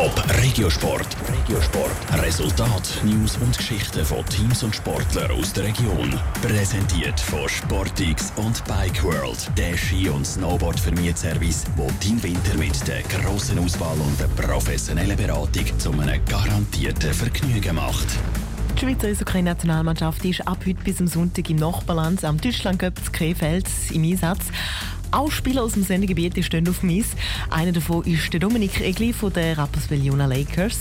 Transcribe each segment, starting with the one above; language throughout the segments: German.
Top Regiosport. Regiosport. Resultat, News und Geschichten von Teams und Sportlern aus der Region. Präsentiert von Sportix und Bike World. Der Ski- und Snowboard-Vermietservice, wo dein Winter mit der grossen Auswahl und der professionellen Beratung zu einem garantierten Vergnügen macht. Die Schweizer Eishockey-Nationalmannschaft ist ab heute bis am Sonntag im Nachbarland am Deutschland-Cup Krefeld im Einsatz. Auch Spieler aus dem Sendegebiet stehen auf dem Eis. Einer davon ist der Dominik Egli von den Rapperswil Jona Lakers.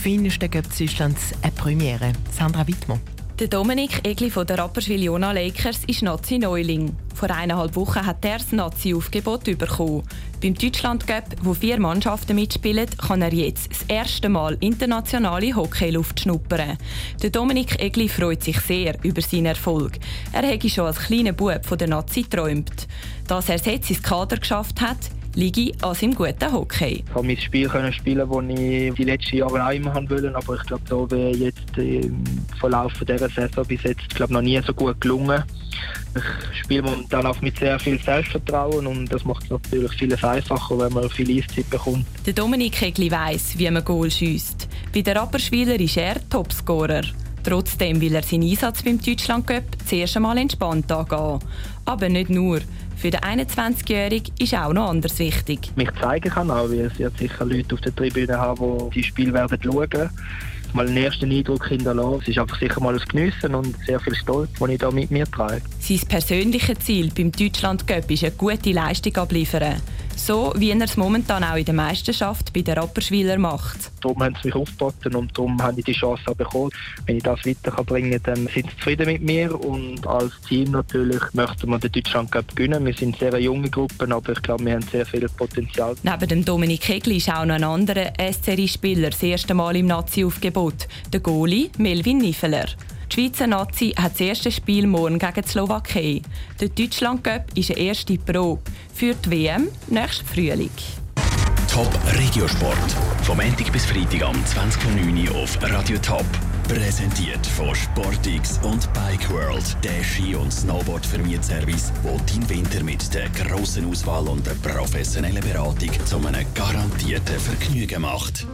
Für ihn ist der Cup Deutschlands eine Premiere. Sandra Wittmann. Der Dominik Egli von der Rapperswil Jona Lakers ist Nazi-Neuling. Vor eineinhalb Wochen hat er das Nazi-Aufgebot bekommen. Beim Deutschland wo vier Mannschaften mitspielen, kann er jetzt das erste Mal internationale Hockeyluft schnuppern. Der Dominik Egli freut sich sehr über seinen Erfolg. Er hätte schon als kleiner Bub von der Nazi geträumt. Dass er jetzt ins Kader geschafft hat, liege an seinem guten Hockey. Ich konnte mein Spiel können spielen, das ich die letzten Jahre auch immer wollte, aber ich glaube, da wäre jetzt im Verlauf dieser Saison bis jetzt glaube noch nie so gut gelungen. Ich spiele momentan auch mit sehr viel Selbstvertrauen und das macht es natürlich vieles einfacher, wenn man viel Eiszeit bekommt. Der Dominik Kegli weiss, wie man Goal schießt. Bei den Rapperspieler ist er Topscorer. Trotzdem will er seinen Einsatz beim Deutschland Cup zuerst einmal entspannt angehen. Aber nicht nur. Für den 21-Jährigen ist auch noch anders wichtig. Mich zeigen kann auch, weil es wird sicher Leute auf der Tribüne haben, die die Spiel werden schauen mal einen ersten Eindruck hinterlassen. Es ist einfach sicher mal ein Geniessen und sehr viel Stolz, den ich da mit mir trage. Sein persönliches Ziel beim Deutschland Cup ist eine gute Leistung abliefern. So wie er es momentan auch in der Meisterschaft bei den Rapperschwiler macht. Darum haben sie mich aufgeboten und darum habe ich die Chance bekommen. Wenn ich das weiterbringen kann, dann sind sie zufrieden mit mir und als Team natürlich möchten wir den Deutschland Cup gewinnen. Wir sind sehr junge Gruppen, aber ich glaube, wir haben sehr viel Potenzial. Neben dem Dominik Kegli ist auch noch ein anderer SCRI-Spieler das erste Mal im Nazi-Aufgebot, der Goalie Melvin Niffeler. Die Schweizer Nazi hat das erste Spiel morgen gegen die Slowakei. Der Deutschland Cup ist eine erste Probe für die WM nächsten Frühling. Top Regiosport. Vom Montag bis Freitag am 20.09 Uhr auf Radio Top. Präsentiert von Sportix und Bike World, der Ski- und Snowboard-Vermietservice, wo dein Winter mit der grossen Auswahl und der professionellen Beratung zu einem garantierten Vergnügen macht.